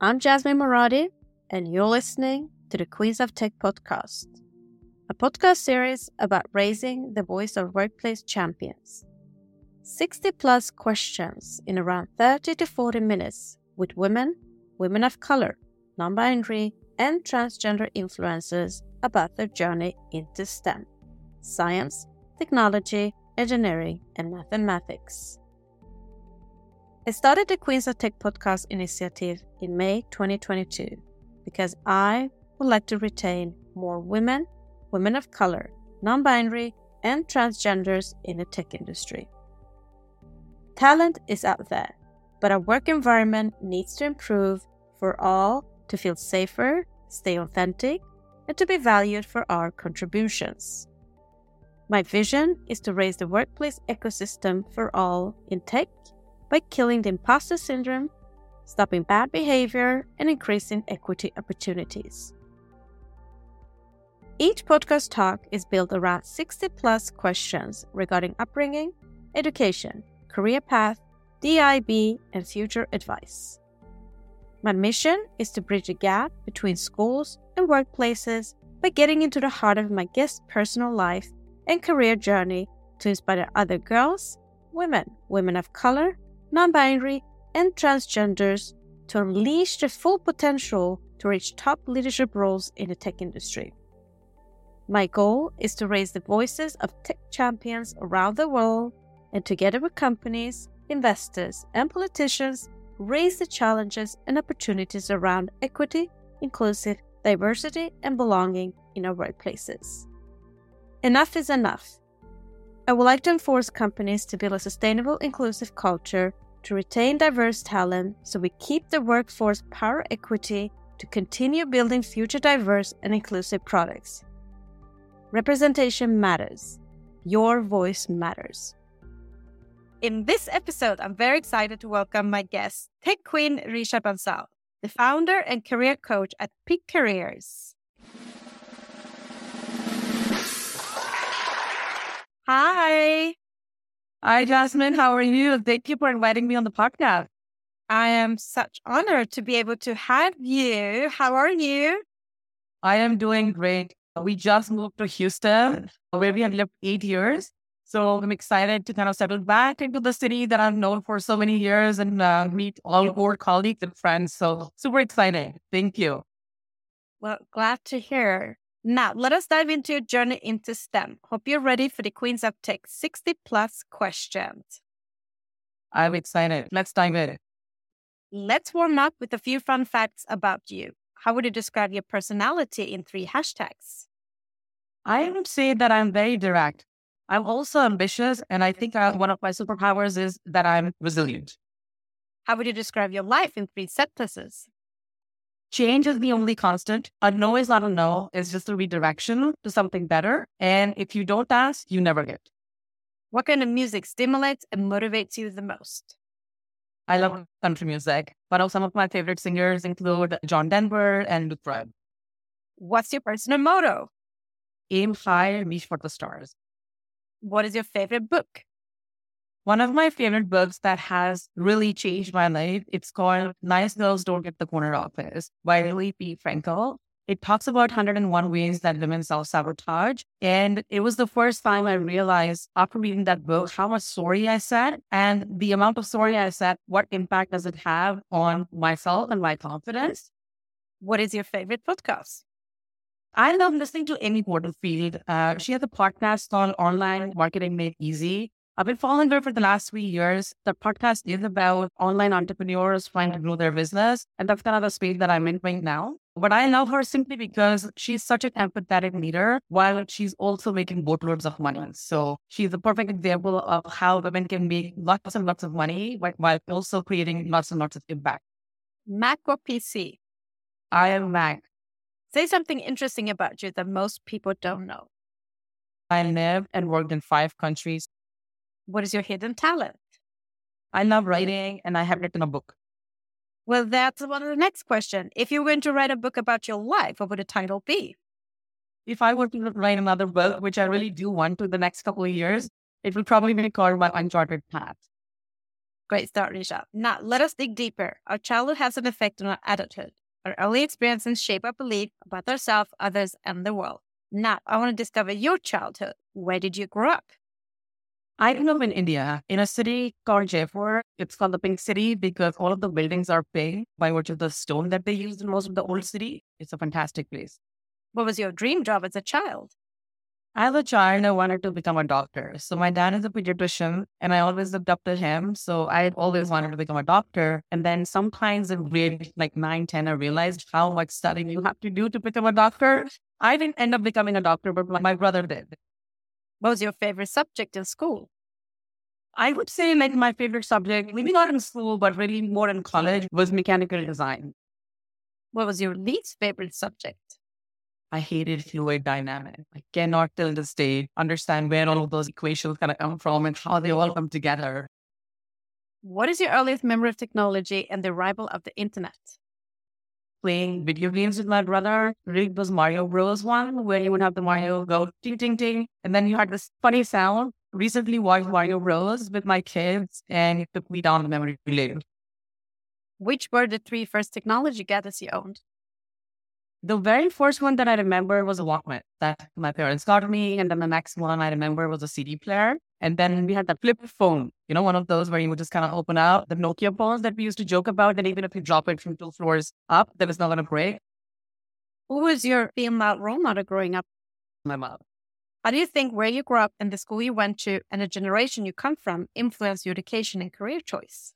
I'm Jasmine Moradi, and you're listening to the Queens of Tech podcast, a podcast series about raising the voice of workplace champions. 60 plus questions in around 30 to 40 minutes with women, women of color, non binary, and transgender influencers about their journey into STEM science, technology, engineering, and mathematics. I started the Queens of Tech podcast initiative in May 2022 because I would like to retain more women, women of color, non binary, and transgenders in the tech industry. Talent is out there, but our work environment needs to improve for all to feel safer, stay authentic, and to be valued for our contributions. My vision is to raise the workplace ecosystem for all in tech by killing the imposter syndrome, stopping bad behavior, and increasing equity opportunities. Each podcast talk is built around 60 plus questions regarding upbringing, education, career path, DIB, and future advice. My mission is to bridge the gap between schools and workplaces by getting into the heart of my guest's personal life and career journey to inspire other girls, women, women of color, non binary, and transgenders to unleash their full potential to reach top leadership roles in the tech industry. My goal is to raise the voices of tech champions around the world and together with companies, investors, and politicians, raise the challenges and opportunities around equity, inclusive, diversity, and belonging in our workplaces. Enough is enough. I would like to enforce companies to build a sustainable, inclusive culture to retain diverse talent so we keep the workforce power equity to continue building future diverse and inclusive products. Representation matters. Your voice matters. In this episode, I'm very excited to welcome my guest, Tech Queen Richa Bansal, the founder and career coach at Pink Careers. Hi. Hi, Jasmine. How are you? Thank you for inviting me on the podcast. I am such honored to be able to have you. How are you? I am doing great. We just moved to Houston, where we have lived eight years. So I'm excited to kind of settle back into the city that I've known for so many years and uh, meet all more colleagues and friends. So super excited. Thank you. Well, glad to hear. Now, let us dive into your journey into STEM. Hope you're ready for the Queens of Tech 60 plus questions. I'm excited. Let's dive in. Let's warm up with a few fun facts about you. How would you describe your personality in three hashtags? I would say that I'm very direct. I'm also ambitious, and I think I, one of my superpowers is that I'm resilient. How would you describe your life in three sentences? Change is the only constant. A no is not a no, it's just a redirection to something better. And if you don't ask, you never get. What kind of music stimulates and motivates you the most? I love country music, but some of my favorite singers include John Denver and Luke Bryan. What's your personal motto? Aim high, reach for the stars. What is your favorite book? One of my favorite books that has really changed my life, it's called Nice Girls Don't Get the Corner Office by Lois P. Frankel. It talks about 101 ways that women self-sabotage. And it was the first time I realized after reading that book how much sorry I said and the amount of sorry I said, what impact does it have on myself and my confidence? What is your favorite podcast? I love listening to Amy Porterfield. Uh, she has a podcast called Online Marketing Made Easy. I've been following her for the last three years. The podcast is about online entrepreneurs trying to grow their business. And that's kind of the space that I'm in right now. But I love her simply because she's such an empathetic leader while she's also making boatloads of money. So she's a perfect example of how women can make lots and lots of money while also creating lots and lots of impact. Mac or PC? I am Mac. Say something interesting about you that most people don't know. I lived and worked in five countries. What is your hidden talent? I love writing and I have written a book. Well, that's one of the next question. If you were going to write a book about your life, what would the title be? If I were to write another book, which I really do want to the next couple of years, it will probably be called My Uncharted Path. Great start, Richa. Now, let us dig deeper. Our childhood has an effect on our adulthood. Our early experiences shape our belief about ourselves, others, and the world. Now, I want to discover your childhood. Where did you grow up? I grew up in India, in a city called Jaipur. It's called the Pink City because all of the buildings are pink by virtue of the stone that they used in most of the old city. It's a fantastic place. What was your dream job as a child? As a child, I wanted to become a doctor. So my dad is a pediatrician and I always looked up to him. So I always wanted to become a doctor. And then sometimes in grade like 9, 10, I realized how much studying you have to do to become a doctor. I didn't end up becoming a doctor, but my brother did. What was your favorite subject in school? I would say like my favorite subject, maybe not in school, but really more in college was mechanical design. What was your least favorite subject? I hated fluid dynamics. I cannot till this day understand where all of those equations kind of come from and how they all come together. What is your earliest memory of technology and the arrival of the internet? Playing video games with my brother. Really was Mario Bros. one where you would have the Mario go ting ting ting, and then you had this funny sound. Recently watched Mario Bros. with my kids, and it took me down the memory lane. Which were the three first technology gadgets you owned? The very first one that I remember was a Walkman that my parents got me. And then the next one I remember was a CD player. And then we had that flip phone, you know, one of those where you would just kind of open out the Nokia phones that we used to joke about. That even if you drop it from two floors up, that it's not going to break. Who was your female role model growing up? My mom. How do you think where you grew up and the school you went to and the generation you come from influenced your education and career choice?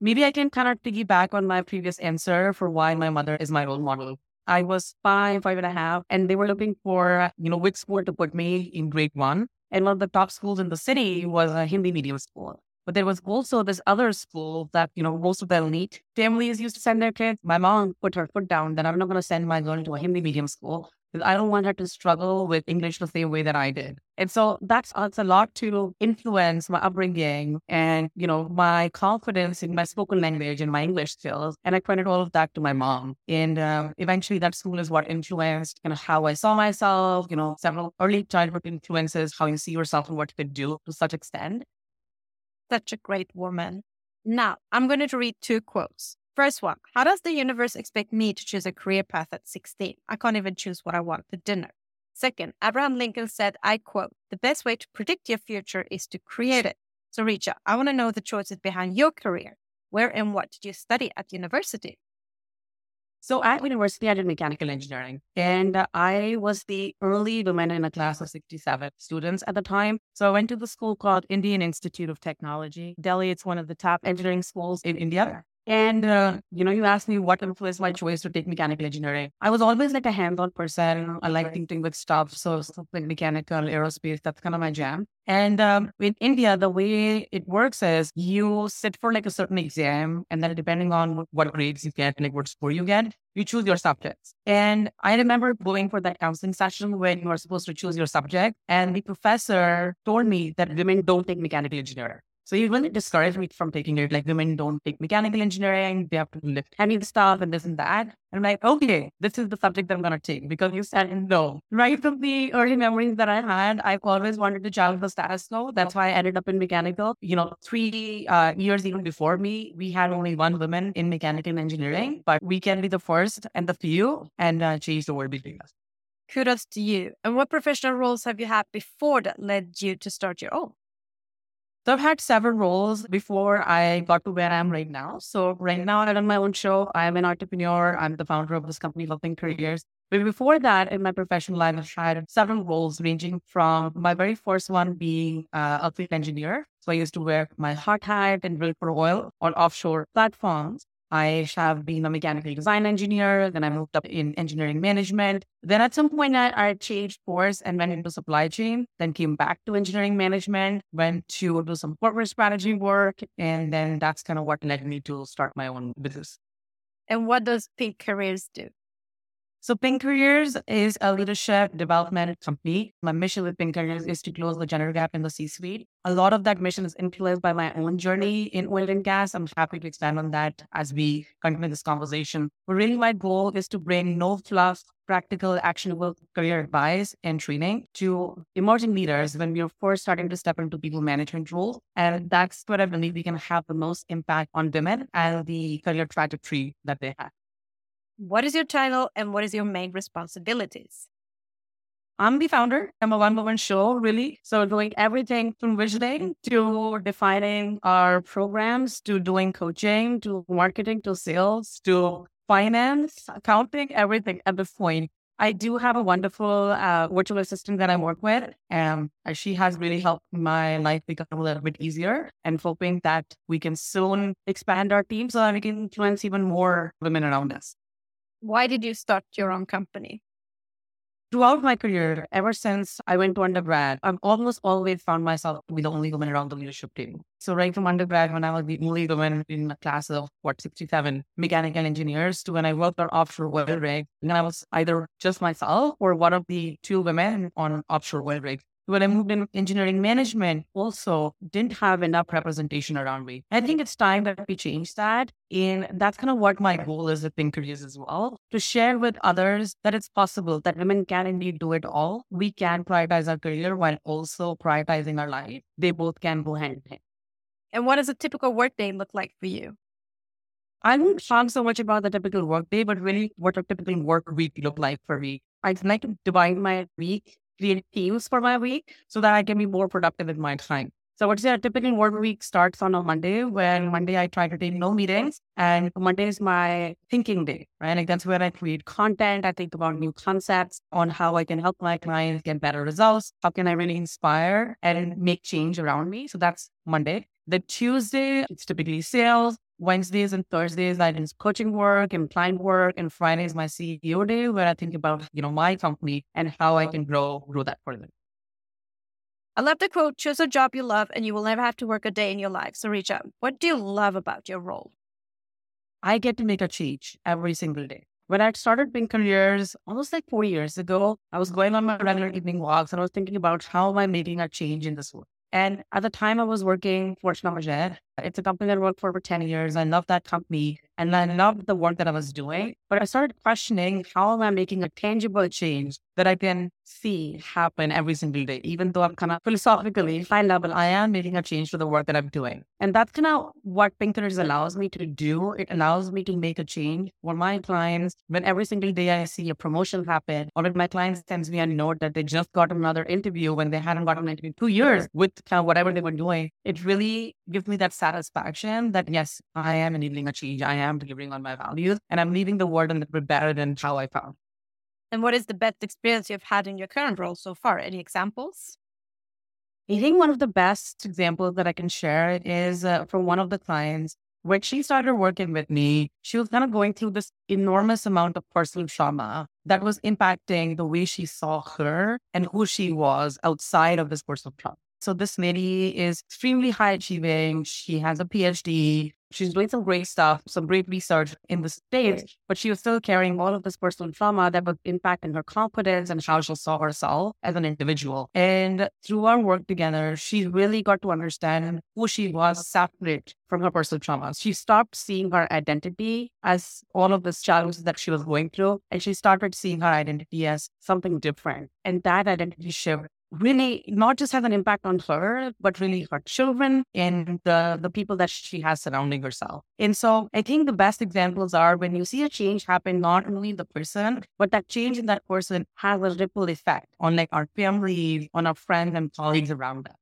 Maybe I can kind of piggyback on my previous answer for why my mother is my role model. I was five, five and a half, and they were looking for, you know, which school to put me in grade one. And one of the top schools in the city was a Hindi medium school. But there was also this other school that, you know, most of the elite families used to send their kids. My mom put her foot down that I'm not going to send my girl to a Hindi medium school I don't want her to struggle with English the same way that I did. And so that's, that's a lot to influence my upbringing and, you know, my confidence in my spoken language and my English skills. And I credit all of that to my mom. And um, eventually that school is what influenced kind of how I saw myself, you know, several early childhood influences, how you see yourself and what you could do to such extent. Such a great woman. Now, I'm going to read two quotes. First one How does the universe expect me to choose a career path at 16? I can't even choose what I want for dinner. Second, Abraham Lincoln said, I quote, the best way to predict your future is to create it. So, Richa, I want to know the choices behind your career. Where and what did you study at university? So at university, I did mechanical engineering and I was the early woman in a class of 67 students at the time. So I went to the school called Indian Institute of Technology. Delhi, it's one of the top engineering schools in India. And, uh, you know, you asked me what influenced my choice to take mechanical engineering. I was always like a hands-on person. I like thinking with stuff. So something mechanical, aerospace, that's kind of my jam. And um, in India, the way it works is you sit for like a certain exam, and then depending on what grades you get, and like what score you get, you choose your subjects. And I remember going for that counseling session when you are supposed to choose your subject, and the professor told me that women don't take mechanical engineering. So you really discourage me from taking it. Like women don't take mechanical engineering, they have to lift heavy stuff and this and that. And I'm like, okay, this is the subject that I'm gonna take because you said no. Right from the early memories that I had, I've always wanted to challenge the status quo. That's why I ended up in mechanical. You know, three uh, years even before me, we had only one woman in mechanical engineering, but we can be the first and the few and uh, change the world between us. Kudos to you. And what professional roles have you had before that led you to start your own? So I've had several roles before I got to where I am right now. So right now I run my own show. I'm an entrepreneur. I'm the founder of this company, Loving Careers. But before that, in my professional life, I've had several roles ranging from my very first one being uh, a field engineer. So I used to wear my hard hat and drill for oil on offshore platforms. I have been a mechanical design engineer. Then I moved up in engineering management. Then at some point, I, I changed course and went into supply chain. Then came back to engineering management, went to do some corporate strategy work. And then that's kind of what led me to start my own business. And what does Pink Careers do? So Pink Careers is a leadership development company. My mission with Pink Careers is to close the gender gap in the C-suite. A lot of that mission is influenced by my own journey in oil and gas. I'm happy to expand on that as we continue this conversation. But really my goal is to bring no fluff, practical, actionable career advice and training to emerging leaders when we are first starting to step into people management roles. And that's what I believe we can have the most impact on women and the career trajectory that they have. What is your title and what is your main responsibilities? I'm the founder. I'm a one woman show, really. So, doing everything from visioning to defining our programs to doing coaching to marketing to sales to finance, accounting, everything at this point. I do have a wonderful uh, virtual assistant that I work with, and she has really helped my life become a little bit easier. And hoping that we can soon expand our team so that we can influence even more women around us. Why did you start your own company? Throughout my career, ever since I went to undergrad, I've almost always found myself to be the only woman around the leadership team. So right from undergrad, when I was the only woman in a class of what, 67 mechanical engineers to when I worked on offshore oil rig, and I was either just myself or one of the two women on offshore oil rig when I moved in engineering management, also didn't have enough representation around me. I think it's time that we change that. And that's kind of what my goal is at Pink Careers as well to share with others that it's possible that women can indeed do it all. We can prioritize our career while also prioritizing our life. They both can go hand in hand. And what does a typical workday look like for you? I don't talk so much about the typical workday, but really what a typical work week look like for me. I'd like to divide my week create teams for my week so that I can be more productive in my time. So I would say a typical work week starts on a Monday when Monday I try to take no meetings and Monday is my thinking day, right? Like that's where I create content. I think about new concepts on how I can help my clients get better results. How can I really inspire and make change around me? So that's Monday. The Tuesday, it's typically sales. Wednesdays and Thursdays, I do coaching work and client work, and Friday is my CEO day where I think about you know my company and how I can grow grow that further. I love the quote: "Choose a job you love, and you will never have to work a day in your life." So, Richa. What do you love about your role? I get to make a change every single day. When I started Pink Careers almost like four years ago, I was going on my regular evening walks and I was thinking about how am I making a change in this world. And at the time I was working for Schlumberger, it's a company that I worked for for 10 years. I love that company and I loved the work that I was doing. But I started questioning how am I making a tangible change that I can see happen every single day, even though I'm kind of philosophically, high level, I am making a change to the work that I'm doing. And that's kind of what Pink Careers allows me to do. It allows me to make a change for my clients. When every single day I see a promotion happen, or when my clients sends me a note that they just got another interview when they hadn't gotten an interview in two years with kind of whatever they were doing, it really gives me that satisfaction that yes, I am enabling a change. I am delivering on my values and I'm leaving the world a little bit better than how I found. And what is the best experience you've had in your current role so far? Any examples? I think one of the best examples that I can share is uh, from one of the clients. When she started working with me, she was kind of going through this enormous amount of personal trauma that was impacting the way she saw her and who she was outside of this personal trauma. So this lady is extremely high achieving. She has a PhD. She's doing some great stuff, some great research in the States, but she was still carrying all of this personal trauma that was impacting her confidence and how she saw herself as an individual. And through our work together, she really got to understand who she was separate from her personal trauma. She stopped seeing her identity as all of the challenges that she was going through, and she started seeing her identity as something different. And that identity shift really not just has an impact on her, but really her children and the, the people that she has surrounding herself. And so I think the best examples are when you see a change happen, not only the person, but that change in that person has a ripple effect on like our family, on our friends and colleagues around us.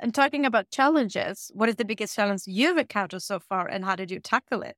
And talking about challenges, what is the biggest challenge you've encountered so far and how did you tackle it?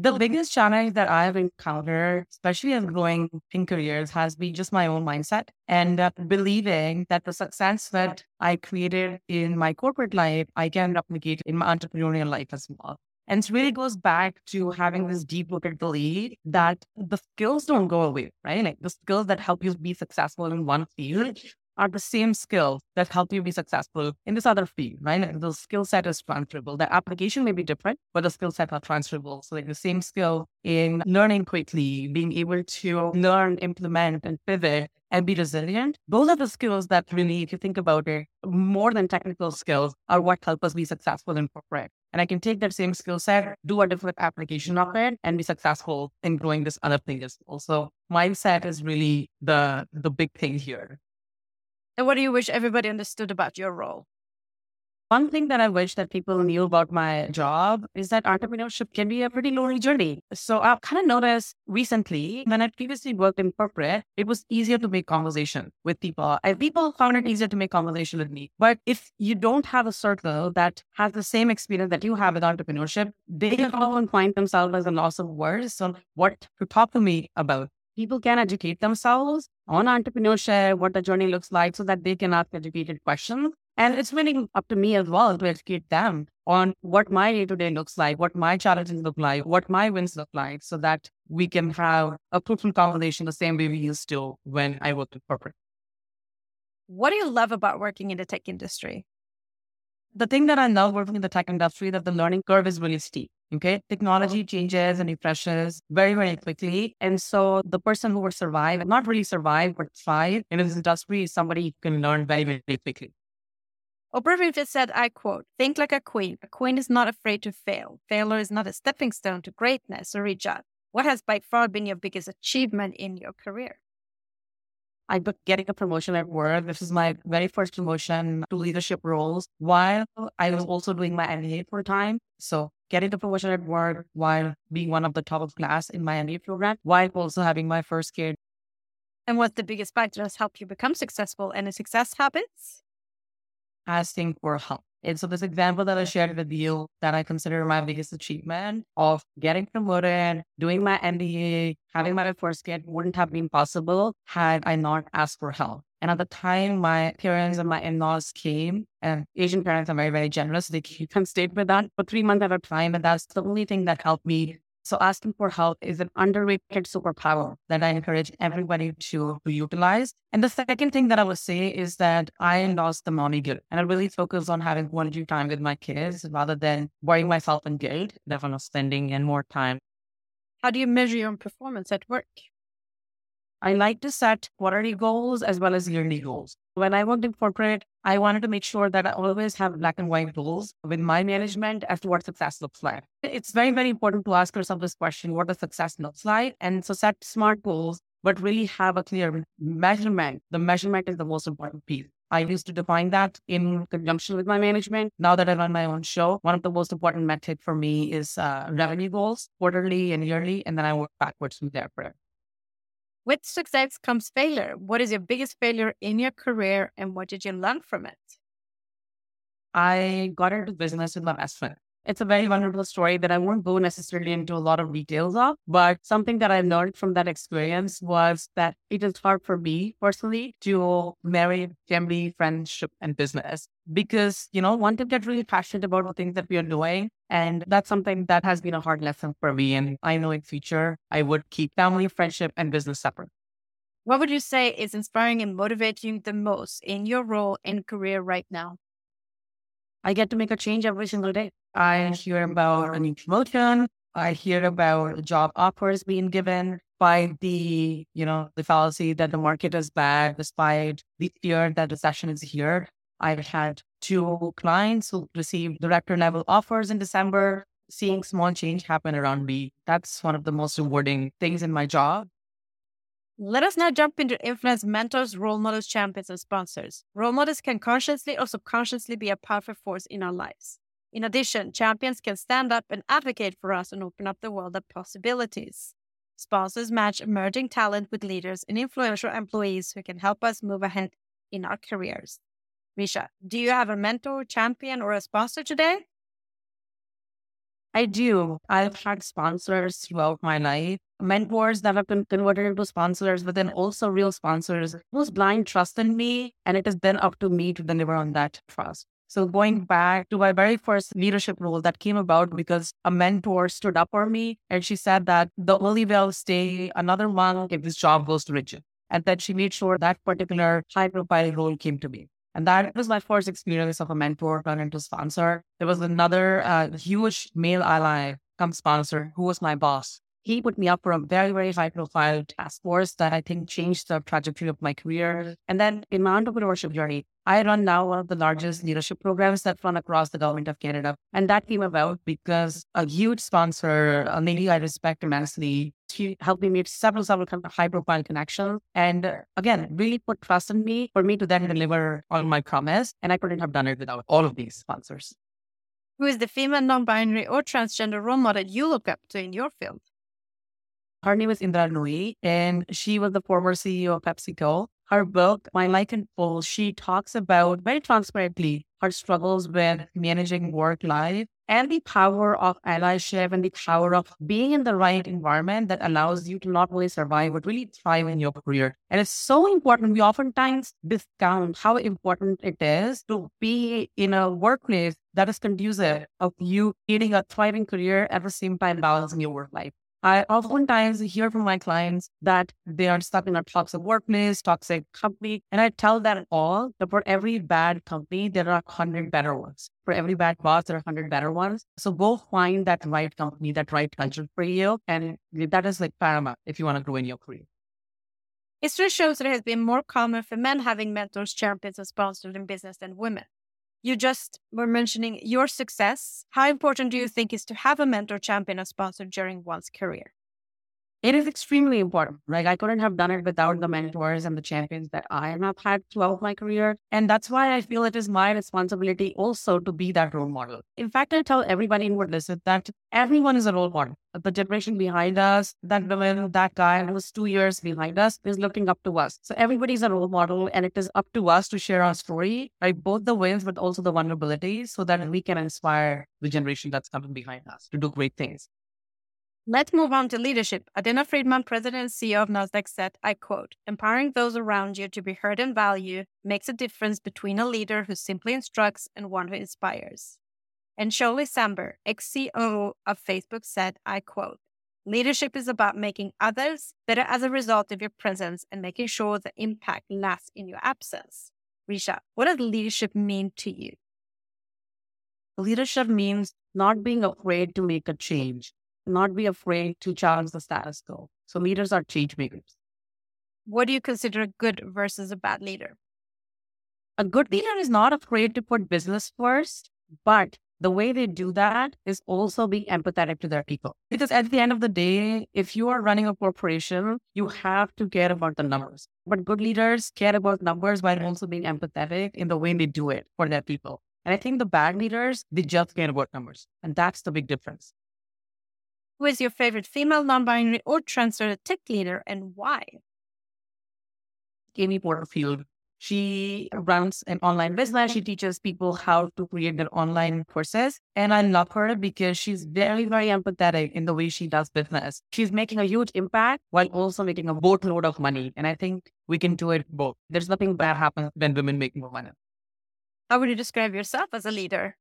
The biggest challenge that I've encountered, especially as growing in careers, has been just my own mindset and uh, believing that the success that I created in my corporate life, I can replicate in my entrepreneurial life as well. And it really goes back to having this deep rooted belief that the skills don't go away, right? Like the skills that help you be successful in one field are the same skills that help you be successful in this other field, right? And the skill set is transferable. The application may be different, but the skill set are transferable. So like the same skill in learning quickly, being able to learn, implement, and pivot and be resilient. Those are the skills that really, if you think about it, more than technical skills are what help us be successful in corporate. And I can take that same skill set, do a different application of it, and be successful in growing this other thing as well. So mindset is really the the big thing here. And what do you wish everybody understood about your role? One thing that I wish that people knew about my job is that entrepreneurship can be a pretty lonely journey. So I've kind of noticed recently when I previously worked in corporate, it was easier to make conversation with people. And people found it easier to make conversation with me. But if you don't have a circle that has the same experience that you have with entrepreneurship, they often find themselves as a loss of words on what to talk to me about people can educate themselves on entrepreneurship, what the journey looks like, so that they can ask educated questions. And it's really up to me as well to educate them on what my day to day looks like, what my challenges look like, what my wins look like, so that we can have a fruitful conversation the same way we used to when I worked in corporate. What do you love about working in the tech industry? The thing that I love working in the tech industry that the learning curve is really steep. Okay. Uh-huh. Technology changes and refreshes very, very quickly. And so the person who will survive, not really survive, but thrive in this industry is somebody who can learn very, very quickly. Oprah Winfrey said, I quote, think like a queen. A queen is not afraid to fail. Failure is not a stepping stone to greatness or Richa. What has by far been your biggest achievement in your career? I got getting a promotion at work. This is my very first promotion to leadership roles while I was also doing my MBA for a time. So getting the promotion at work while being one of the top of class in my MBA program, while also having my first kid. And what's the biggest factor that's helped you become successful? Any success habits? asking for help. And so this example that I shared with you that I consider my biggest achievement of getting promoted, doing my MBA, having my first kid wouldn't have been possible had I not asked for help. And at the time, my parents and my in-laws came, and Asian parents are very, very generous. They came and stayed with that for three months at a time. And that's the only thing that helped me so asking for help is an underrated superpower that I encourage everybody to, to utilize. And the second thing that I would say is that I lost the mommy guilt and I really focus on having quality time with my kids rather than worrying myself in guilt, definitely spending and more time. How do you measure your performance at work? I like to set quarterly goals as well as yearly goals. When I worked in corporate, I wanted to make sure that I always have black and white goals with my management as to what success looks like. It's very, very important to ask yourself this question what does success looks like? And so set smart goals, but really have a clear measurement. The measurement is the most important piece. I used to define that in conjunction with my management. Now that I run my own show, one of the most important metric for me is uh, revenue goals, quarterly and yearly, and then I work backwards from there. With success comes failure. What is your biggest failure in your career and what did you learn from it? I got into business with my best friend. It's a very vulnerable story that I won't go necessarily into a lot of details of, but something that I learned from that experience was that it is hard for me personally to marry family, friendship, and business because, you know, one to get really passionate about the things that we are doing. And that's something that has been a hard lesson for me. And I know in future, I would keep family, friendship, and business separate. What would you say is inspiring and motivating you the most in your role and career right now? I get to make a change every single day. I hear about a new promotion. I hear about job offers being given by the, you know, the fallacy that the market is bad, despite the fear that recession is here. I've had two clients who received director level offers in December, seeing small change happen around me. That's one of the most rewarding things in my job. Let us now jump into influence mentors, role models, champions, and sponsors. Role models can consciously or subconsciously be a powerful force in our lives. In addition, champions can stand up and advocate for us and open up the world of possibilities. Sponsors match emerging talent with leaders and influential employees who can help us move ahead in our careers. Richa, do you have a mentor, champion, or a sponsor today? I do. I've had sponsors throughout my life, mentors that have been converted into sponsors, but then also real sponsors whose blind trust in me. And it has been up to me to deliver on that trust. So going back to my very first leadership role that came about because a mentor stood up for me and she said that the only way I'll stay another month if this job goes to Richa. And then she made sure that particular high profile role came to me. And that was my first experience of a mentor turned into sponsor. There was another uh, huge male ally come sponsor who was my boss he put me up for a very, very high profile task force that I think changed the trajectory of my career. And then in my entrepreneurship journey, I run now one of the largest leadership programs that run across the government of Canada. And that came about because a huge sponsor, a lady I respect immensely, she helped me meet several, several kind of high profile connections. And again, really put trust in me for me to then deliver on my promise. And I couldn't have done it without all of these sponsors. Who is the female non binary or transgender role model you look up to in your field? Her name is Indra Nooyi, and she was the former CEO of PepsiCo. Her book, My Life in Full, she talks about very transparently her struggles with managing work life and the power of allyship and the power of being in the right environment that allows you to not only survive, but really thrive in your career. And it's so important. We oftentimes discount how important it is to be in a workplace that is conducive of you leading a thriving career at the same time balancing your work life. I oftentimes hear from my clients that they are stuck in a toxic workplace, toxic company. And I tell them all that for every bad company, there are 100 better ones. For every bad boss, there are 100 better ones. So go find that right company, that right culture for you. And that is like paramount if you want to grow in your career. History shows that it has been more common for men having mentors, champions, and sponsors in business than women. You just were mentioning your success. How important do you think is to have a mentor, champion, or sponsor during one's career? It is extremely important. Like I couldn't have done it without the mentors and the champions that I have had throughout my career. And that's why I feel it is my responsibility also to be that role model. In fact, I tell everybody who would listen that everyone is a role model. The generation behind us, that woman, that guy who was two years behind us is looking up to us. So everybody's a role model and it is up to us to share our story, right? Both the wins, but also the vulnerabilities so that we can inspire the generation that's coming behind us to do great things. Let's move on to leadership. Adena Friedman, president and CEO of NASDAQ, said, I quote, empowering those around you to be heard and valued makes a difference between a leader who simply instructs and one who inspires. And Sheryl Sandberg, ex CEO of Facebook, said, I quote, Leadership is about making others better as a result of your presence and making sure the impact lasts in your absence. Richa, what does leadership mean to you? Leadership means not being afraid to make a change not be afraid to challenge the status quo. So leaders are change makers. What do you consider a good versus a bad leader? A good leader is not afraid to put business first, but the way they do that is also being empathetic to their people. Because at the end of the day, if you are running a corporation, you have to care about the numbers. But good leaders care about numbers while also being empathetic in the way they do it for their people. And I think the bad leaders, they just care about numbers. And that's the big difference. Who is your favorite female, non binary, or transgender tech leader and why? Amy Porterfield. She runs an online business. She teaches people how to create their online courses. And I love her because she's very, very empathetic in the way she does business. She's making a huge impact while also making a boatload of money. And I think we can do it both. There's nothing bad happens when women make more money. How would you describe yourself as a leader?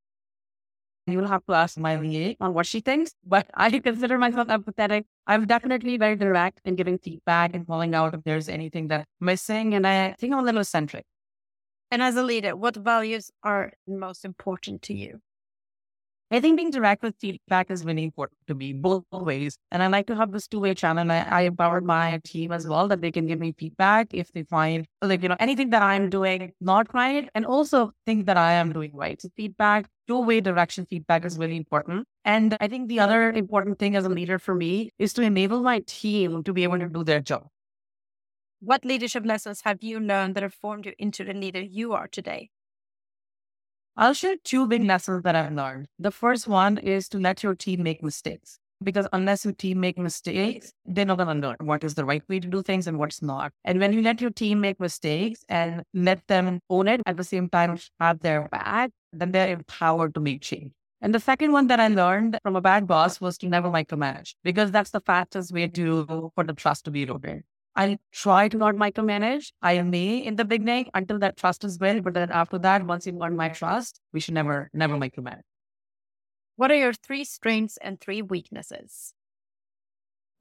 You'll have to ask my VA on what she thinks, but I consider myself empathetic. I'm definitely very direct in giving feedback and calling out if there's anything that's missing. And I think I'm a little eccentric. And as a leader, what values are most important to you? I think being direct with feedback is really important to me, both ways. And I like to have this two-way channel. And I, I empower my team as well that they can give me feedback if they find like, you know, anything that I'm doing not right and also think that I am doing right. So feedback, two-way direction feedback is really important. And I think the other important thing as a leader for me is to enable my team to be able to do their job. What leadership lessons have you learned that have formed you into the leader you are today? I'll share two big lessons that I've learned. The first one is to let your team make mistakes. Because unless your team make mistakes, they're not going to learn what is the right way to do things and what's not. And when you let your team make mistakes and let them own it at the same time have their back, then they're empowered to make change. And the second one that I learned from a bad boss was to never micromanage because that's the fastest way to for the trust to be eroded. I try to not micromanage. I may in the beginning until that trust is built, but then after that, once you want my trust, we should never, never micromanage. What are your three strengths and three weaknesses?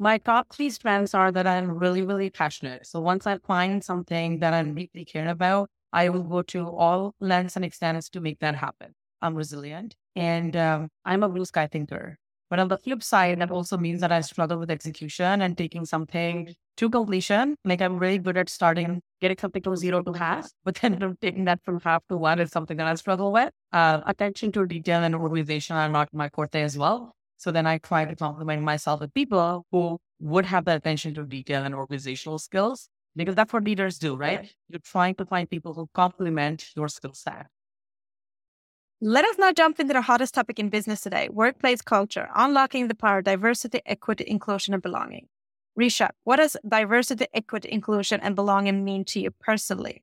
My top three strengths are that I'm really, really passionate. So once I find something that I deeply care about, I will go to all lengths and extents to make that happen. I'm resilient and um, I'm a blue sky thinker. But on the flip side, that also means that I struggle with execution and taking something to completion. Like I'm really good at starting, getting something from zero to half, but then taking that from half to one is something that I struggle with. Uh, attention to detail and organization are not my forte as well. So then I try to complement myself with people who would have the attention to detail and organizational skills because that's what leaders do, right? You're trying to find people who complement your skill set. Let us now jump into the hottest topic in business today workplace culture, unlocking the power of diversity, equity, inclusion, and belonging. Richa, what does diversity, equity, inclusion, and belonging mean to you personally?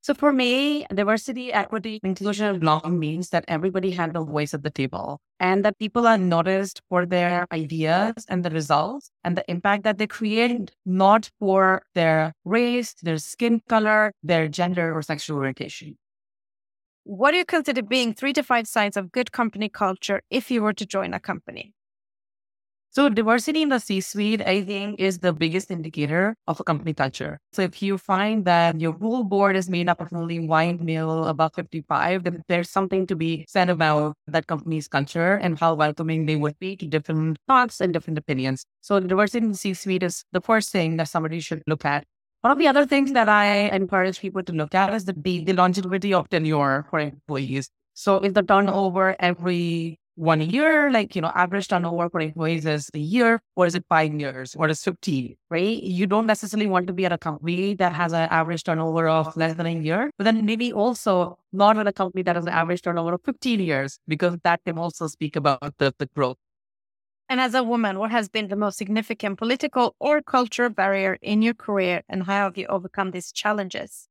So for me, diversity, equity, inclusion, and belonging means that everybody has a voice at the table and that people are noticed for their ideas and the results and the impact that they create, not for their race, their skin color, their gender, or sexual orientation. What do you consider being three to five signs of good company culture if you were to join a company? So diversity in the C-suite, I think, is the biggest indicator of a company culture. So if you find that your whole board is made up of only white male above 55, then there's something to be said about that company's culture and how welcoming they would be to different thoughts and different opinions. So diversity in the C-suite is the first thing that somebody should look at. One of the other things that I encourage people to look at is the, the longevity of tenure for employees. So is the turnover every one year, like, you know, average turnover for employees is a year, or is it five years, or is 15, right? You don't necessarily want to be at a company that has an average turnover of less than a year, but then maybe also not at a company that has an average turnover of 15 years, because that can also speak about the, the growth. And as a woman, what has been the most significant political or cultural barrier in your career, and how have you overcome these challenges?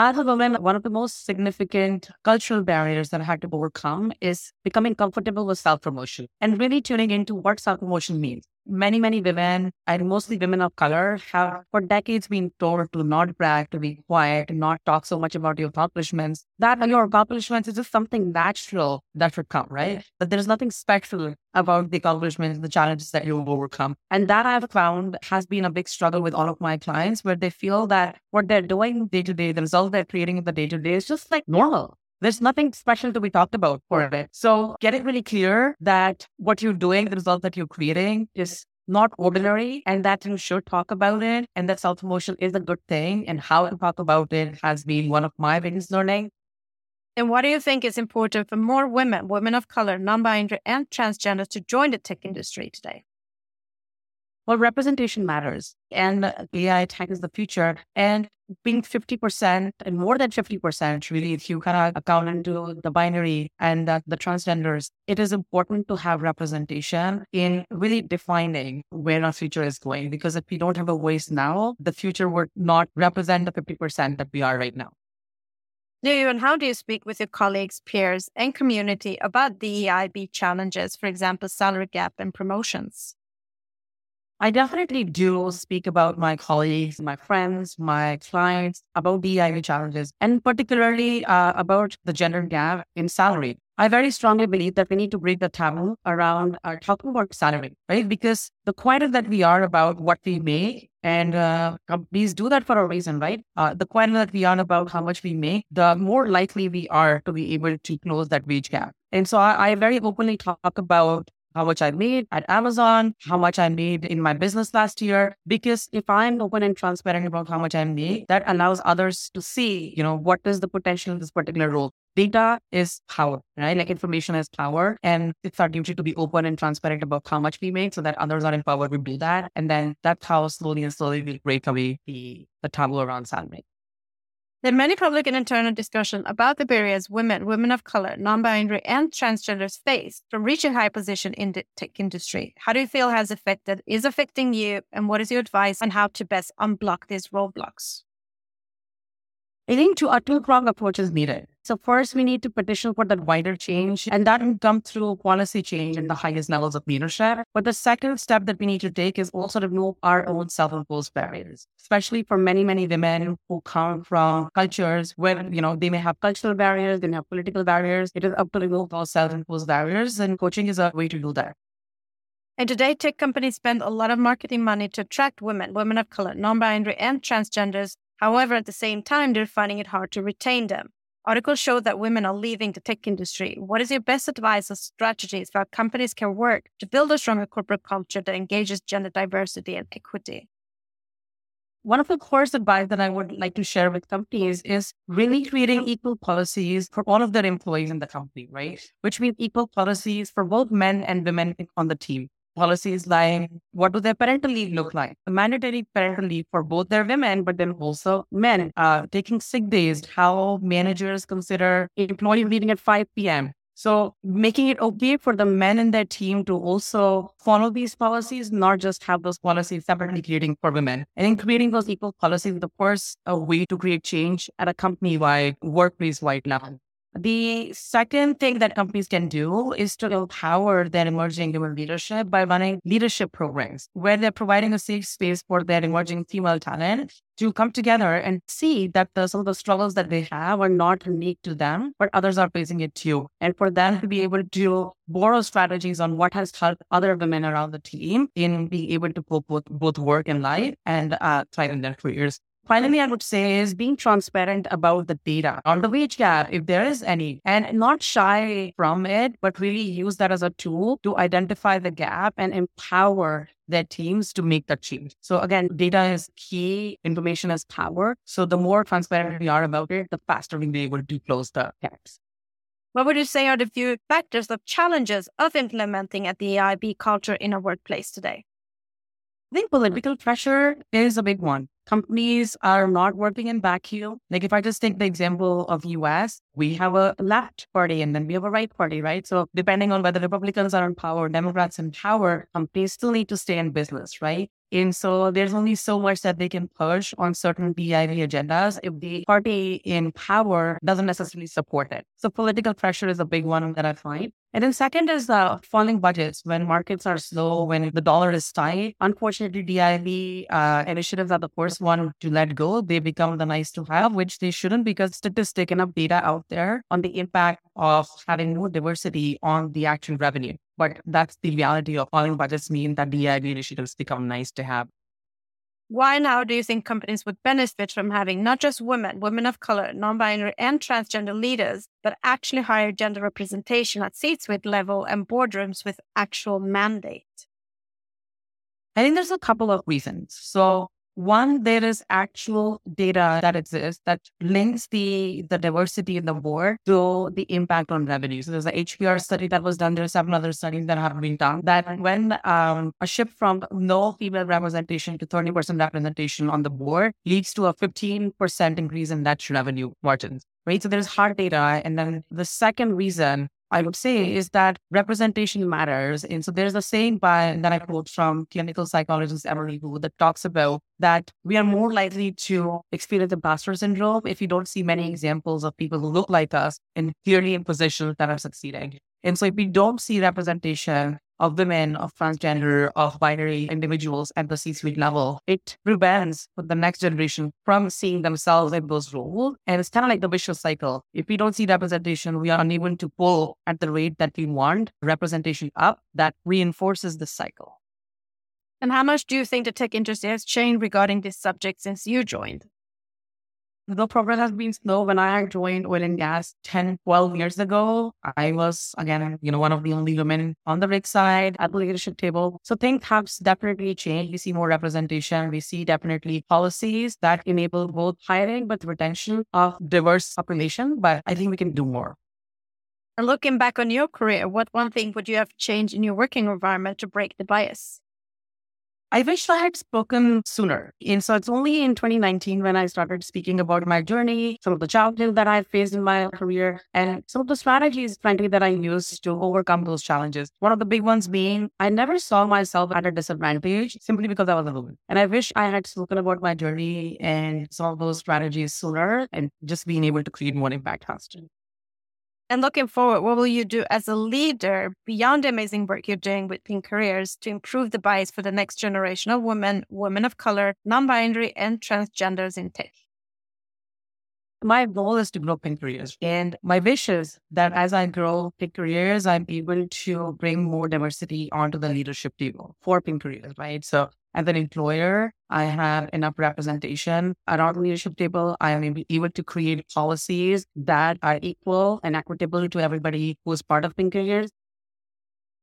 As a woman, one of the most significant cultural barriers that I had to overcome is becoming comfortable with self promotion and really tuning into what self promotion means many, many women, and mostly women of color, have for decades been told to not brag, to be quiet, to not talk so much about your accomplishments. That your accomplishments is just something natural that should come, right? That there's nothing special about the accomplishments, the challenges that you've overcome. And that I've found has been a big struggle with all of my clients where they feel that what they're doing day to day, the result they're creating in the day to day is just like normal. There's nothing special to be talked about for it. So get it really clear that what you're doing, the result that you're creating is not ordinary and that you should talk about it and that self promotion is a good thing and how to talk about it has been one of my biggest learning. And what do you think is important for more women, women of color, non-binary and transgender to join the tech industry today? Well, representation matters and AI tech is the future. And being 50% and more than 50%, really, if you kind of account into the binary and uh, the transgenders, it is important to have representation in really defining where our future is going. Because if we don't have a voice now, the future would not represent the 50% that we are right now. Do and how do you speak with your colleagues, peers, and community about the DIB challenges, for example, salary gap and promotions? I definitely do speak about my colleagues, my friends, my clients about DIB challenges, and particularly uh, about the gender gap in salary. I very strongly believe that we need to break the taboo around uh, talking about salary, right? Because the quieter that we are about what we make, and uh, companies do that for a reason, right? Uh, the quieter that we are about how much we make, the more likely we are to be able to close that wage gap. And so I, I very openly talk about how much I made at Amazon, how much I made in my business last year. Because if I'm open and transparent about how much I made, that allows others to see, you know, what is the potential in this particular role. Data is power, right? Like information is power. And it's our duty to be open and transparent about how much we make so that others are empowered to do that. And then that's how slowly and slowly we break away the, the taboo around salary. There are many public and internal discussion about the barriers women, women of color, non-binary, and transgenders face from reaching high position in the tech industry. How do you feel has affected, is affecting you, and what is your advice on how to best unblock these roadblocks? I think two, uh, a two-pronged approach is needed. So first, we need to petition for that wider change, and that will come through policy change in the highest levels of leadership. But the second step that we need to take is also to remove our own self-imposed barriers, especially for many, many women who come from cultures where, you know, they may have cultural barriers, they may have political barriers. It is up to remove those self-imposed barriers, and coaching is a way to do that. And today, tech companies spend a lot of marketing money to attract women, women of color, non binary, and transgenders. However, at the same time, they're finding it hard to retain them. Articles show that women are leaving the tech industry. What is your best advice or strategies for how companies can work to build a stronger corporate culture that engages gender diversity and equity? One of the core advice that I would like to share with companies is really creating equal policies for all of their employees in the company, right? Which means equal policies for both men and women on the team policies like what do their parental leave look like? The mandatory parental leave for both their women, but then also men. Uh, taking sick days, how managers consider employee leaving at 5 p.m. So making it okay for the men in their team to also follow these policies, not just have those policies separately creating for women. And in creating those equal policies, the first a way to create change at a company-wide, workplace-wide level. The second thing that companies can do is to empower their emerging women leadership by running leadership programs where they're providing a safe space for their emerging female talent to come together and see that the, some of the struggles that they have are not unique to them, but others are facing it too. And for them to be able to borrow strategies on what has helped other women around the team in being able to cope with both work and life and uh, thrive in their careers. Finally, I would say is being transparent about the data on the wage gap, if there is any, and not shy from it, but really use that as a tool to identify the gap and empower their teams to make that change. So again, data is key, information is power. So the more transparent we are about it, the faster we'll be able to close the gaps. What would you say are the few factors of challenges of implementing a DEIB culture in a workplace today? I think political pressure is a big one companies are not working in vacuum. Like if I just take the example of US, we have a left party and then we have a right party, right? So depending on whether Republicans are in power, Democrats in power, companies still need to stay in business, right? And so there's only so much that they can push on certain DEIB agendas if the party in power doesn't necessarily support it. So political pressure is a big one that I find. And then second is uh, falling budgets when markets are slow, when the dollar is tight. Unfortunately, DEIB uh, initiatives are the first one to let go. They become the nice to have, which they shouldn't because statistic enough data out there on the impact of having more diversity on the actual revenue. But that's the reality of falling budgets mean that DEIB initiatives become nice to have. Why now do you think companies would benefit from having not just women, women of color, non binary, and transgender leaders, but actually higher gender representation at C suite level and boardrooms with actual mandate? I think there's a couple of reasons. So, one, there is actual data that exists that links the, the diversity in the board to the impact on revenue. So there's an HBR study that was done. There are several other studies that have been done that when um, a shift from no female representation to 30% representation on the board leads to a 15% increase in net revenue margins right? So there's hard data. And then the second reason I would say is that representation matters. And so there's a saying by that I quote from clinical psychologist Emily Wu that talks about that we are more likely to experience imposter syndrome if you don't see many examples of people who look like us and clearly in positions that are succeeding. And so if we don't see representation of women, of transgender, of binary individuals at the C suite level, it prevents the next generation from seeing themselves in those roles. And it's kind of like the vicious cycle. If we don't see representation, we are unable to pull at the rate that we want representation up that reinforces the cycle. And how much do you think the tech industry has changed regarding this subject since you joined? The progress has been slow. When I joined oil and gas 10, 12 years ago, I was, again, you know, one of the only women on the rig side at the leadership table. So things have definitely changed. We see more representation. We see definitely policies that enable both hiring but retention of diverse population. But I think we can do more. Looking back on your career, what one thing would you have changed in your working environment to break the bias? I wish I had spoken sooner. And so it's only in 2019 when I started speaking about my journey, some of the challenges that I faced in my career, and some of the strategies, frankly, that I used to overcome those challenges. One of the big ones being I never saw myself at a disadvantage simply because I was a woman. And I wish I had spoken about my journey and some of those strategies sooner and just being able to create more impact faster. And looking forward, what will you do as a leader beyond the amazing work you're doing with Pink Careers to improve the bias for the next generation of women, women of color, non binary, and transgenders in tech? My goal is to grow Pink Careers. And my wish is that as I grow Pink Careers, I'm able to bring more diversity onto the leadership table for Pink Careers, right? So as an employer, I have enough representation around the leadership table. I am able to create policies that are equal and equitable to everybody who's part of Pink Careers.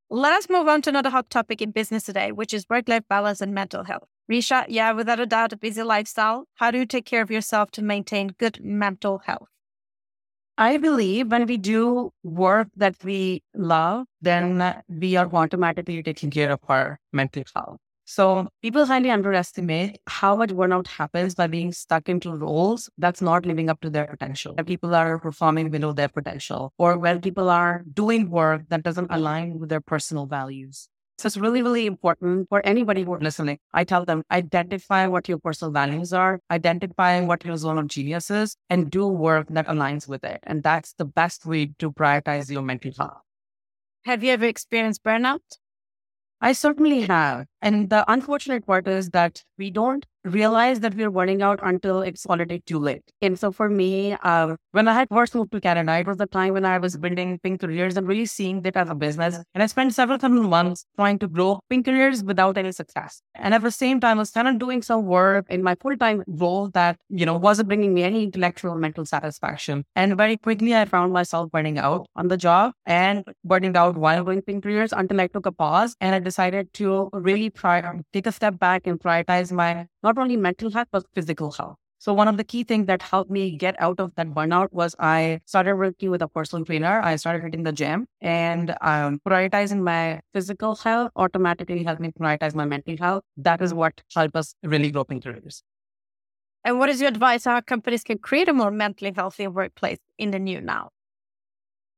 Let us move on to another hot topic in business today, which is work life balance and mental health. Richa, yeah, without a doubt, a busy lifestyle. How do you take care of yourself to maintain good mental health? I believe when we do work that we love, then we are automatically taking care of our mental health. So people highly underestimate how much burnout happens by being stuck into roles that's not living up to their potential. When people are performing below their potential, or when people are doing work that doesn't align with their personal values. So it's really, really important for anybody who's listening. I tell them identify what your personal values are, identify what your zone of genius is, and do work that aligns with it. And that's the best way to prioritize your mental health. Have you ever experienced burnout? I certainly have. And the unfortunate part is that we don't realize that we're running out until it's already too late. And so for me, uh, when I had first moved to Canada, it was the time when I was building Pink Careers and really seeing it as a business. And I spent several thousand months trying to grow Pink Careers without any success. And at the same time, I was kind of doing some work in my full-time role that, you know, wasn't bringing me any intellectual or mental satisfaction. And very quickly, I found myself burning out on the job and burning out while doing Pink Careers until I took a pause and I decided to really try, take a step back and prioritize my not only mental health, but physical health. So one of the key things that helped me get out of that burnout was I started working with a personal trainer. I started hitting the gym and um, prioritizing my physical health automatically helped me prioritize my mental health. That is what helped us really grow Pink Careers. And what is your advice how companies can create a more mentally healthy workplace in the new now?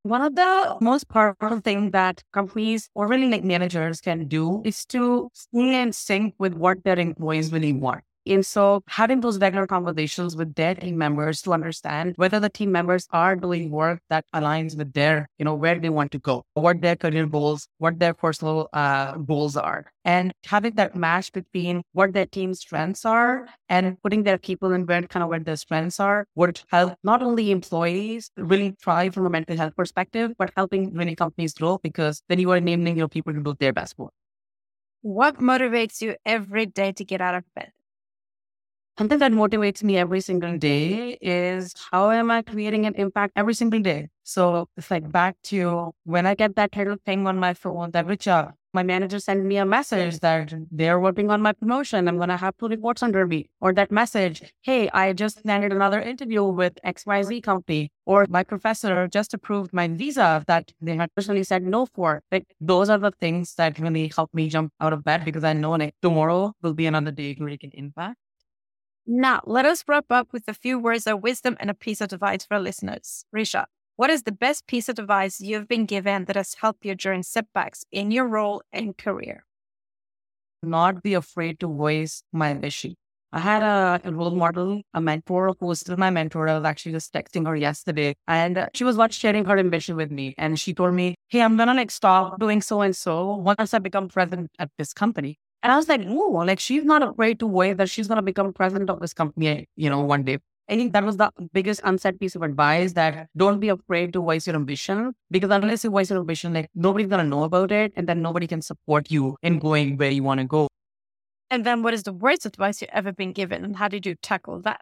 One of the most powerful things that companies or really like managers can do is to stay in sync with what their employees really want. And so having those regular conversations with their team members to understand whether the team members are doing work that aligns with their, you know, where they want to go, what their career goals, what their personal uh, goals are. And having that match between what their team's strengths are and putting their people in where kind of where their strengths are would help not only employees really thrive from a mental health perspective, but helping many companies grow because then you are enabling your people to do their best work. What motivates you every day to get out of bed? Something that motivates me every single day mm-hmm. is how am I creating an impact every single day? So it's like back to when I get that little thing on my phone that reach out, uh, my manager sent me a message that they're working on my promotion. I'm going to have two reports under me. Or that message, hey, I just landed another interview with XYZ company. Or my professor just approved my visa that they had personally said no for. Like those are the things that really help me jump out of bed because I know like tomorrow will be another day to make an impact. Now, let us wrap up with a few words of wisdom and a piece of advice for our listeners. Richa, what is the best piece of advice you've been given that has helped you during setbacks in your role and career? Not be afraid to voice my ambition. I had a, a, role model, a mentor who was still my mentor. I was actually just texting her yesterday and she was not sharing her ambition with me. And she told me, Hey, I'm going to like stop doing so and so once I become president at this company. And I was like, oh, like she's not afraid to wait that she's going to become president of this company, you know, one day. I think that was the biggest unsaid piece of advice that don't be afraid to voice your ambition because unless you voice your ambition, like nobody's going to know about it and then nobody can support you in going where you want to go. And then what is the worst advice you've ever been given and how did you tackle that?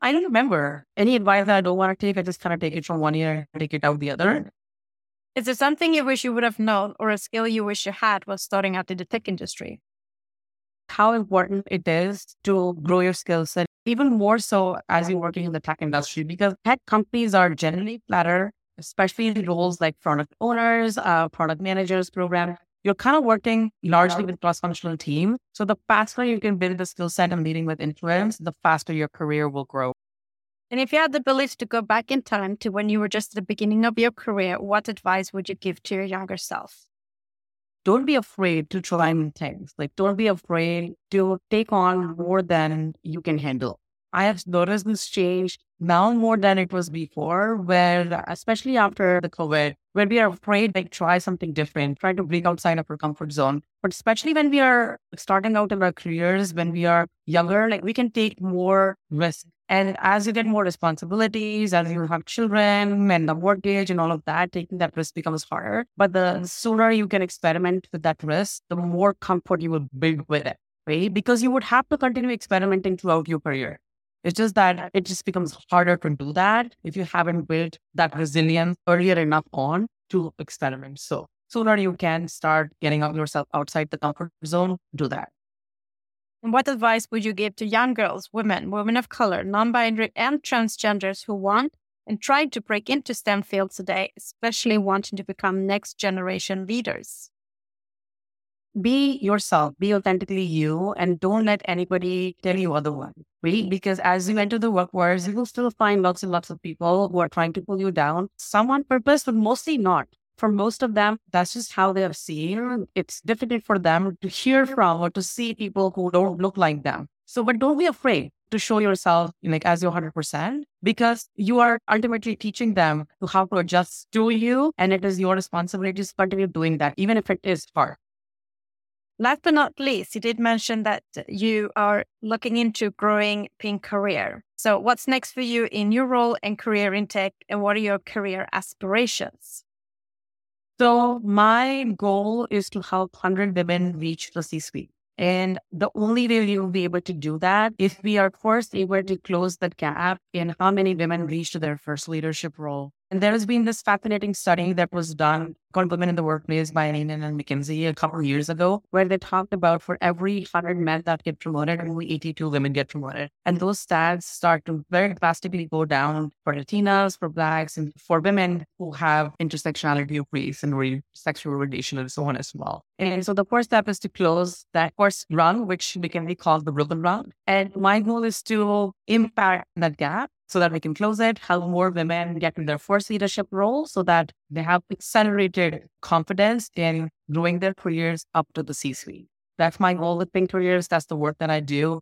I don't remember any advice that I don't want to take. I just kind of take it from one ear and take it out the other. Is there something you wish you would have known or a skill you wish you had while starting out in the tech industry? How important it is to grow your skill set, even more so as you're working in the tech industry, because tech companies are generally flatter, especially in roles like product owners, uh, product managers, program. You're kind of working largely with cross-functional team. So the faster you can build the skill set and leading with influence, the faster your career will grow. And if you had the ability to go back in time to when you were just at the beginning of your career, what advice would you give to your younger self? Don't be afraid to try new things. Like, don't be afraid to take on more than you can handle. I have noticed this change now more than it was before, where especially after the COVID, where we are afraid like try something different, try to break outside of our comfort zone. But especially when we are starting out in our careers, when we are younger, like we can take more risk. And as you get more responsibilities, as you have children and the mortgage and all of that, taking that risk becomes harder. But the sooner you can experiment with that risk, the more comfort you will build with it, right? Because you would have to continue experimenting throughout your career. It's just that it just becomes harder to do that if you haven't built that resilience earlier enough on to experiment. So sooner you can start getting out yourself outside the comfort zone, do that. And what advice would you give to young girls, women, women of color, non-binary, and transgenders who want and try to break into STEM fields today, especially wanting to become next generation leaders? Be yourself, be authentically you, and don't let anybody tell you otherwise. Right? Because as you enter the workforce, you will still find lots and lots of people who are trying to pull you down. Some on purpose, but mostly not. For most of them, that's just how they have seen. It's difficult for them to hear from or to see people who don't look like them. So, but don't be afraid to show yourself like as your 100% because you are ultimately teaching them to how to adjust to you. And it is your responsibility to continue doing that, even if it is hard. Last but not least, you did mention that you are looking into growing Pink career. So, what's next for you in your role and career in tech, and what are your career aspirations? So, my goal is to help 100 women reach the C suite. And the only way we will be able to do that if we are first able to close the gap in how many women reach their first leadership role. And there has been this fascinating study that was done called Women in the Workplace by Lean In and McKinsey a couple of years ago, where they talked about for every 100 men that get promoted, only 82 women get promoted. And those stats start to very drastically go down for Latinas, for Blacks, and for women who have intersectionality of race and re- sexual orientation and so on as well. And so the first step is to close that first run, which be called the broken rung. And my goal is to impact that gap so that we can close it, help more women get in their first leadership role so that they have accelerated confidence in growing their careers up to the C suite. That's my goal with Pink Careers. That's the work that I do.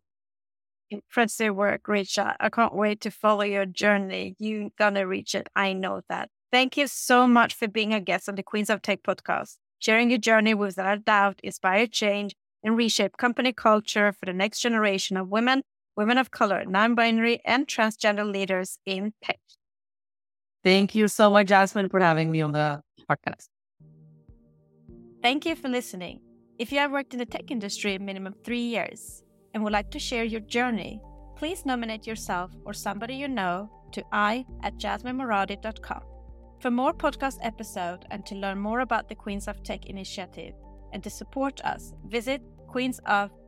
Impressive work, Richa. I can't wait to follow your journey. You're going to reach it. I know that. Thank you so much for being a guest on the Queens of Tech podcast. Sharing your journey without doubt inspire change and reshape company culture for the next generation of women women of color, non binary, and transgender leaders in tech. Thank you so much, Jasmine, for having me on the podcast. Thank you for listening. If you have worked in the tech industry a minimum three years and would like to share your journey, please nominate yourself or somebody you know to i at jasminemoradi.com. For more podcast episodes and to learn more about the Queens of Tech initiative and to support us, visit queensof.com